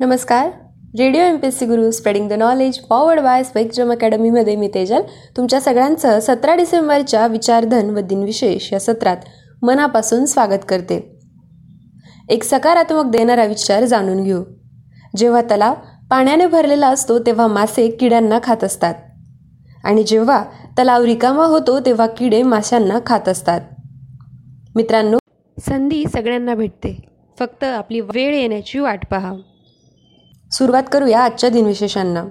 नमस्कार. Radio M P S C Guru spreading the knowledge powered by Spectrum अकॅडमीमध्ये मी तेजल. तुमच्या सगळ्यांचं सतरा डिसेंबरच्या विचारधन व दिनविशेष या सत्रात मनापासून स्वागत करते. एक सकारात्मक देणारा विचार जाणून घेऊ. जेव्हा तलाव पाण्याने भरलेला असतो तेव्हा मासे किड्यांना खात असतात. आणि जेव्हा तलाव रिकामा होतो तेव्हा किडे माशांना खात असतात. मित्रांनो संधी सगळ्यांना भेटते. फक्त आपली वेळ येण्याची वाट पहा. सुरुवात करूया आजच्या दिनविशेषांना.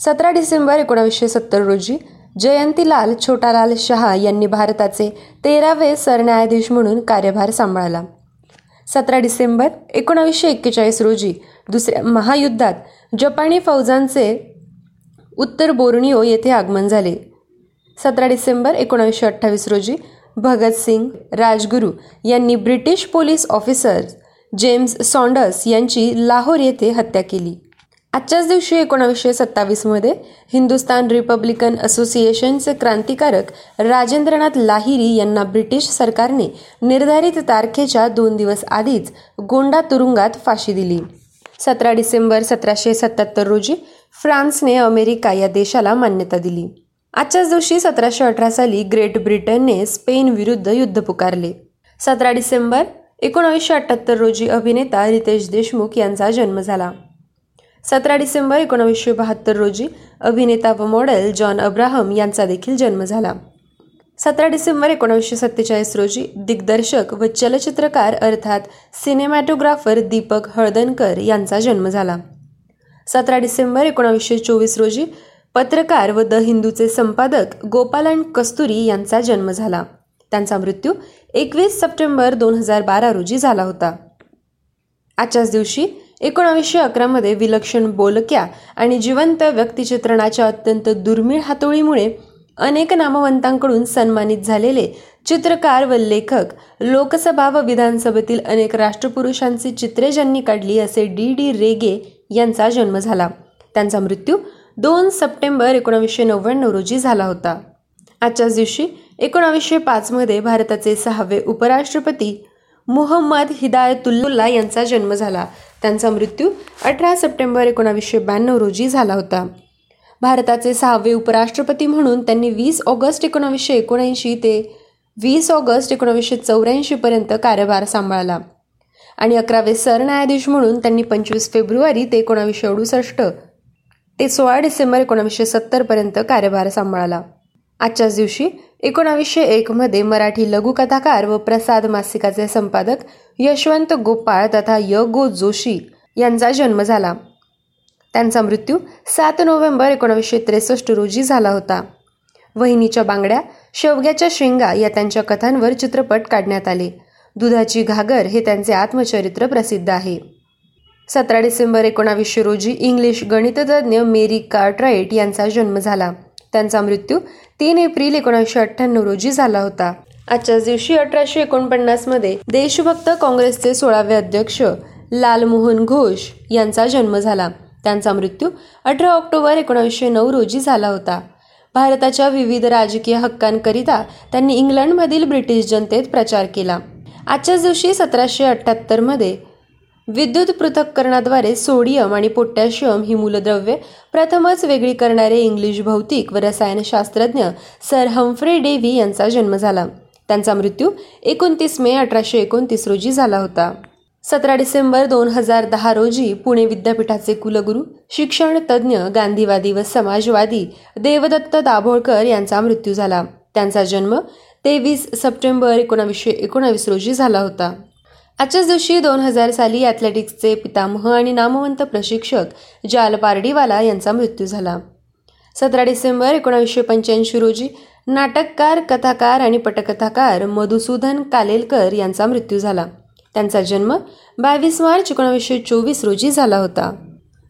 सतरा डिसेंबर एकोणावीसशे सत्तर रोजी जयंतीलाल छोटालाल शहा यांनी भारताचे तेरावे सरन्यायाधीश म्हणून कार्यभार सांभाळला. सतरा डिसेंबर एकोणावीसशे एक्केचाळीस रोजी दुसऱ्या महायुद्धात जपानी फौजांचे उत्तर बोर्निओ येथे आगमन झाले. सतरा डिसेंबर एकोणावीसशे अठ्ठावीस रोजी भगतसिंग राजगुरू यांनी British police officer James Saunders यांची लाहोर येथे हत्या केली. आजच्याच दिवशी एकोणावीसशे सत्तावीसमध्ये हिंदुस्तान रिपब्लिकन असोसिएशनचे क्रांतिकारक राजेंद्रनाथ लाहिरी यांना ब्रिटिश सरकारने निर्धारित तारखेच्या दोन दिवस आधीच गोंडा तुरुंगात फाशी दिली. सतरा डिसेंबर सतराशे सत्याहत्तर रोजी फ्रान्सने अमेरिका या देशाला मान्यता दिली. आजच्याच दिवशी सतराशे अठरा साली ग्रेट ब्रिटनने स्पेन विरुद्ध युद्ध पुकारले. सतरा डिसेंबर एकोणावीसशे अठ्ठ्याहत्तर रोजी अभिनेता रितेश देशमुख यांचा जन्म झाला. सतरा डिसेंबर एकोणावीसशे बहात्तर रोजी अभिनेता व मॉडेल जॉन अब्राहम यांचा देखील जन्म झाला. सतरा डिसेंबर एकोणावीसशे सत्तेचाळीस रोजी दिग्दर्शक व चलचित्रकार अर्थात सिनेमॅटोग्राफर दीपक हळदणकर यांचा जन्म झाला. सतरा डिसेंबर एकोणावीसशे चोवीस रोजी पत्रकार व द हिंदूचे संपादक गोपालन कस्तुरी यांचा जन्म झाला. त्यांचा मृत्यू एकवीस सप्टेंबर दोन हजार बारा रोजी झाला होता. आजच्याच दिवशी एकोणावीसशे अकरामध्ये विलक्षण बोलक्या आणि जिवंत व्यक्तिचित्रणाच्या अत्यंत दुर्मिळ हातोळीमुळे अनेक नामवंतांकडून सन्मानित झालेले चित्रकार व लेखक लोकसभा व विधानसभेतील अनेक राष्ट्रपुरुषांची चित्रे ज्यांनी काढली असे डी डी रेगे यांचा जन्म झाला. त्यांचा मृत्यू दोन सप्टेंबर एकोणावीसशे नव्याण्णव रोजी झाला होता. आजच्याच दिवशी एकोणावीसशे पाचमध्ये भारताचे सहावे उपराष्ट्रपती मुहम्मद हिदायतुल्ला यांचा जन्म झाला. त्यांचा मृत्यू अठरा सप्टेंबर एकोणावीसशे ब्याण्णव रोजी झाला होता. भारताचे सहावे उपराष्ट्रपती म्हणून त्यांनी वीस ऑगस्ट एकोणावीसशे एकोणऐंशी ते वीस ऑगस्ट एकोणावीसशे चौऱ्याऐंशीपर्यंत कार्यभार सांभाळला. आणि अकरावे सरन्यायाधीश म्हणून त्यांनी पंचवीस फेब्रुवारी ते एकोणावीसशे अडुसष्ट ते सोळा डिसेंबर एकोणावीसशे सत्तरपर्यंत कार्यभार सांभाळला. आजच्याच दिवशी एकोणावीसशे एकमध्ये मराठी लघुकथाकार व प्रसाद मासिकाचे संपादक यशवंत गोपाळ तथा य गो जोशी यांचा जन्म झाला. त्यांचा मृत्यू सात नोव्हेंबर एकोणावीसशे त्रेसष्ट रोजी झाला होता. वहिनीच्या बांगड्या शेवग्याच्या शेंगा या त्यांच्या कथांवर चित्रपट काढण्यात आले. दुधाची घागर हे त्यांचे आत्मचरित्र प्रसिद्ध आहे. सतरा डिसेंबर एकोणावीसशे रोजी इंग्लिश गणिततज्ञ मेरी कार्ट्राईट यांचा जन्म झाला. त्यांचा मृत्यू तीन एप्रिल एकोणीसशे अठ्ठ्याण्णव रोजी झाला होता. आजच्याच दिवशी अठराशे एकोणपन्नासमध्ये देशभक्त काँग्रेसचे सोळावे अध्यक्ष लालमोहन घोष यांचा जन्म झाला. त्यांचा मृत्यू अठरा ऑक्टोबर एकोणीसशे नऊ रोजी झाला होता. भारताच्या विविध राजकीय हक्कांकरिता त्यांनी इंग्लंडमधील ब्रिटिश जनतेत प्रचार केला. आजच्याच दिवशी सतराशे अठ्ठ्याहत्तरमध्ये विद्युत पृथक्करणाद्वारे सोडियम आणि पोटॅशियम ही मूलद्रव्ये प्रथमच वेगळी करणारे इंग्लिश भौतिक व रसायनशास्त्रज्ञ सर हम्फ्रे डेव्ही यांचा जन्म झाला. त्यांचा मृत्यू एकोणतीस मे अठराशे एकोणतीस रोजी झाला होता. सतरा डिसेंबर दोन हजार दहा रोजी पुणे विद्यापीठाचे कुलगुरू शिक्षण तज्ज्ञ गांधीवादी व समाजवादी देवदत्त दाभोळकर यांचा मृत्यू झाला. त्यांचा जन्म तेवीस सप्टेंबर एकोणावीसशे एकोणावीस रोजी झाला होता. आजच्याच दिवशी दोन हजार साली ॲथलेटिक्सचे पितामह आणि नामवंत प्रशिक्षक जाल पारडीवाला यांचा मृत्यू झाला. सतरा डिसेंबर एकोणावीसशे पंच्याऐंशी रोजी नाटककार कथाकार आणि पटकथाकार मधुसूदन कालेलकर यांचा मृत्यू झाला. त्यांचा जन्म बावीस मार्च एकोणावीसशे चोवीस रोजी झाला होता.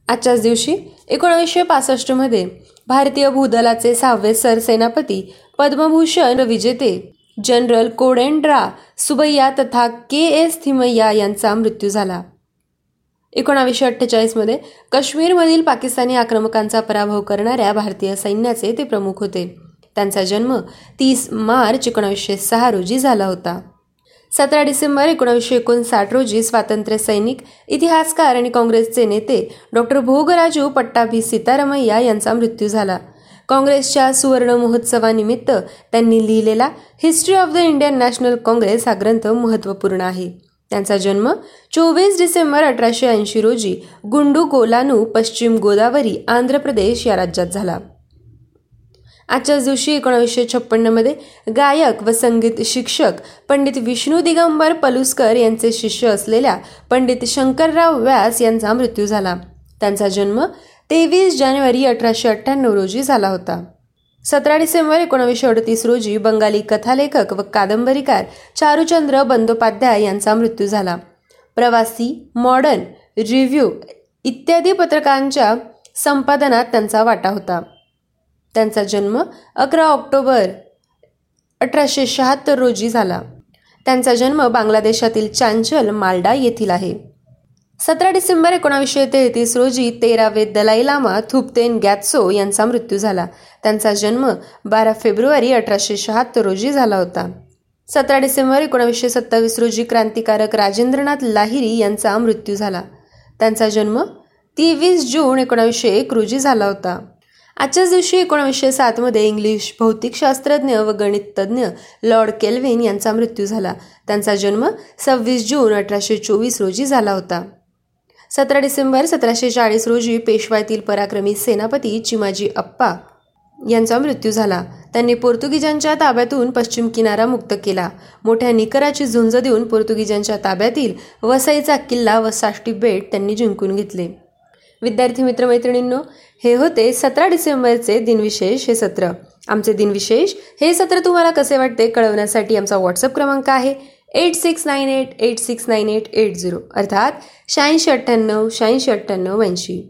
आजच्याच दिवशी एकोणावीसशे पासष्टमध्ये भारतीय भूदलाचे सहावे सरसेनापती पद्मभूषण विजेते जनरल कोडेंड्रा सुबैया तथा के एस थिमय्या यांचा मृत्यू झाला. एकोणावीसशे अठ्ठेचाळीसमध्ये काश्मीरमधील पाकिस्तानी आक्रमकांचा पराभव करणाऱ्या भारतीय सैन्याचे ते प्रमुख होते. त्यांचा जन्म तीस मार्च एकोणावीसशे सहा रोजी झाला होता. सतरा डिसेंबर एकोणावीसशे एकोणसाठ रोजी स्वातंत्र्य सैनिक इतिहासकार आणि काँग्रेसचे नेते डॉक्टर भोगराजू पट्टाभी सीतारामय्या यांचा मृत्यू झाला. काँग्रेसच्या सुवर्ण महोत्सवानिमित्त त्यांनी लिहिलेला history of the Indian National Congress हा ग्रंथ महत्त्वपूर्ण आहे. त्यांचा जन्म चोवीस डिसेंबर अठराशे ऐंशी रोजी गुंडू गोलानू पश्चिम गोदावरी आंध्र प्रदेश या राज्यात झाला. आजच्याच दिवशी एकोणीसशे छप्पन्नमध्ये गायक व संगीत शिक्षक पंडित विष्णू दिगंबर पलुस्कर यांचे शिष्य असलेल्या पंडित शंकरराव व्यास यांचा मृत्यू झाला. त्यांचा जन्म तेवीस जानेवारी अठराशे अठ्ठ्याण्णव रोजी झाला होता. सतरा डिसेंबर एकोणावीसशे अडतीस रोजी बंगाली कथालेखक व कादंबरीकार चारुचंद्र बंदोपाध्याय यांचा मृत्यू झाला. प्रवासी मॉडर्न रिव्ह्यू इत्यादी पत्रकांच्या संपादनात त्यांचा वाटा होता. त्यांचा जन्म अकरा ऑक्टोबर अठराशे शहात्तर रोजी झाला. त्यांचा जन्म बांगलादेशातील चांचल मालडा येथील आहे. सतरा डिसेंबर एकोणावीसशे तेहतीस रोजी तेरावे दलाई लामा थुपतेन गॅत्सो यांचा मृत्यू झाला. त्यांचा जन्म बारा फेब्रुवारी अठराशे शहात्तर रोजी झाला होता. सतरा डिसेंबर एकोणावीसशे सत्तावीस रोजी क्रांतिकारक राजेंद्रनाथ लाहिरी यांचा मृत्यू झाला. त्यांचा जन्म तेवीस जून एकोणावीसशे एक रोजी झाला होता. आजच्याच दिवशी एकोणावीसशे सातमध्ये इंग्लिश भौतिकशास्त्रज्ञ व गणिततज्ञ लॉर्ड केल्विन यांचा मृत्यू झाला. त्यांचा जन्म सव्वीस जून अठराशे चोवीस रोजी झाला होता. सतरा डिसेंबर सतराशे चाळीस रोजी पेशवायतील पराक्रमी सेनापती चिमाजी अप्पा यांचा मृत्यू झाला. त्यांनी पोर्तुगीजांच्या ताब्यातून पश्चिम किनारा मुक्त केला. मोठ्या निकराची झुंज देऊन पोर्तुगीजांच्या ताब्यातील वसईचा किल्ला व साष्टी बेट त्यांनी जिंकून घेतले. विद्यार्थी मित्रमैत्रिणींनो हे होते सतरा डिसेंबरचे दिनविशेष हे सत्र. आमचे दिनविशेष हे सत्र तुम्हाला कसे वाटते कळवण्यासाठी आमचा व्हॉट्सअप क्रमांक आहे. Eight six nine eight eight six nine eight eight zero. अर्थात शहाऐंशी अठ्ठ्याण्णव शहाऐंशी अठ्ठ्याण्णव ऐंशी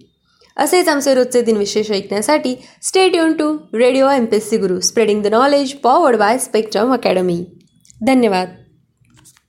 असेच आमचे रोजचे दिनविशेष ऐकण्यासाठी stay युन to radio M P S C Guru spreading the knowledge powered by Spectrum academy धन्यवाद.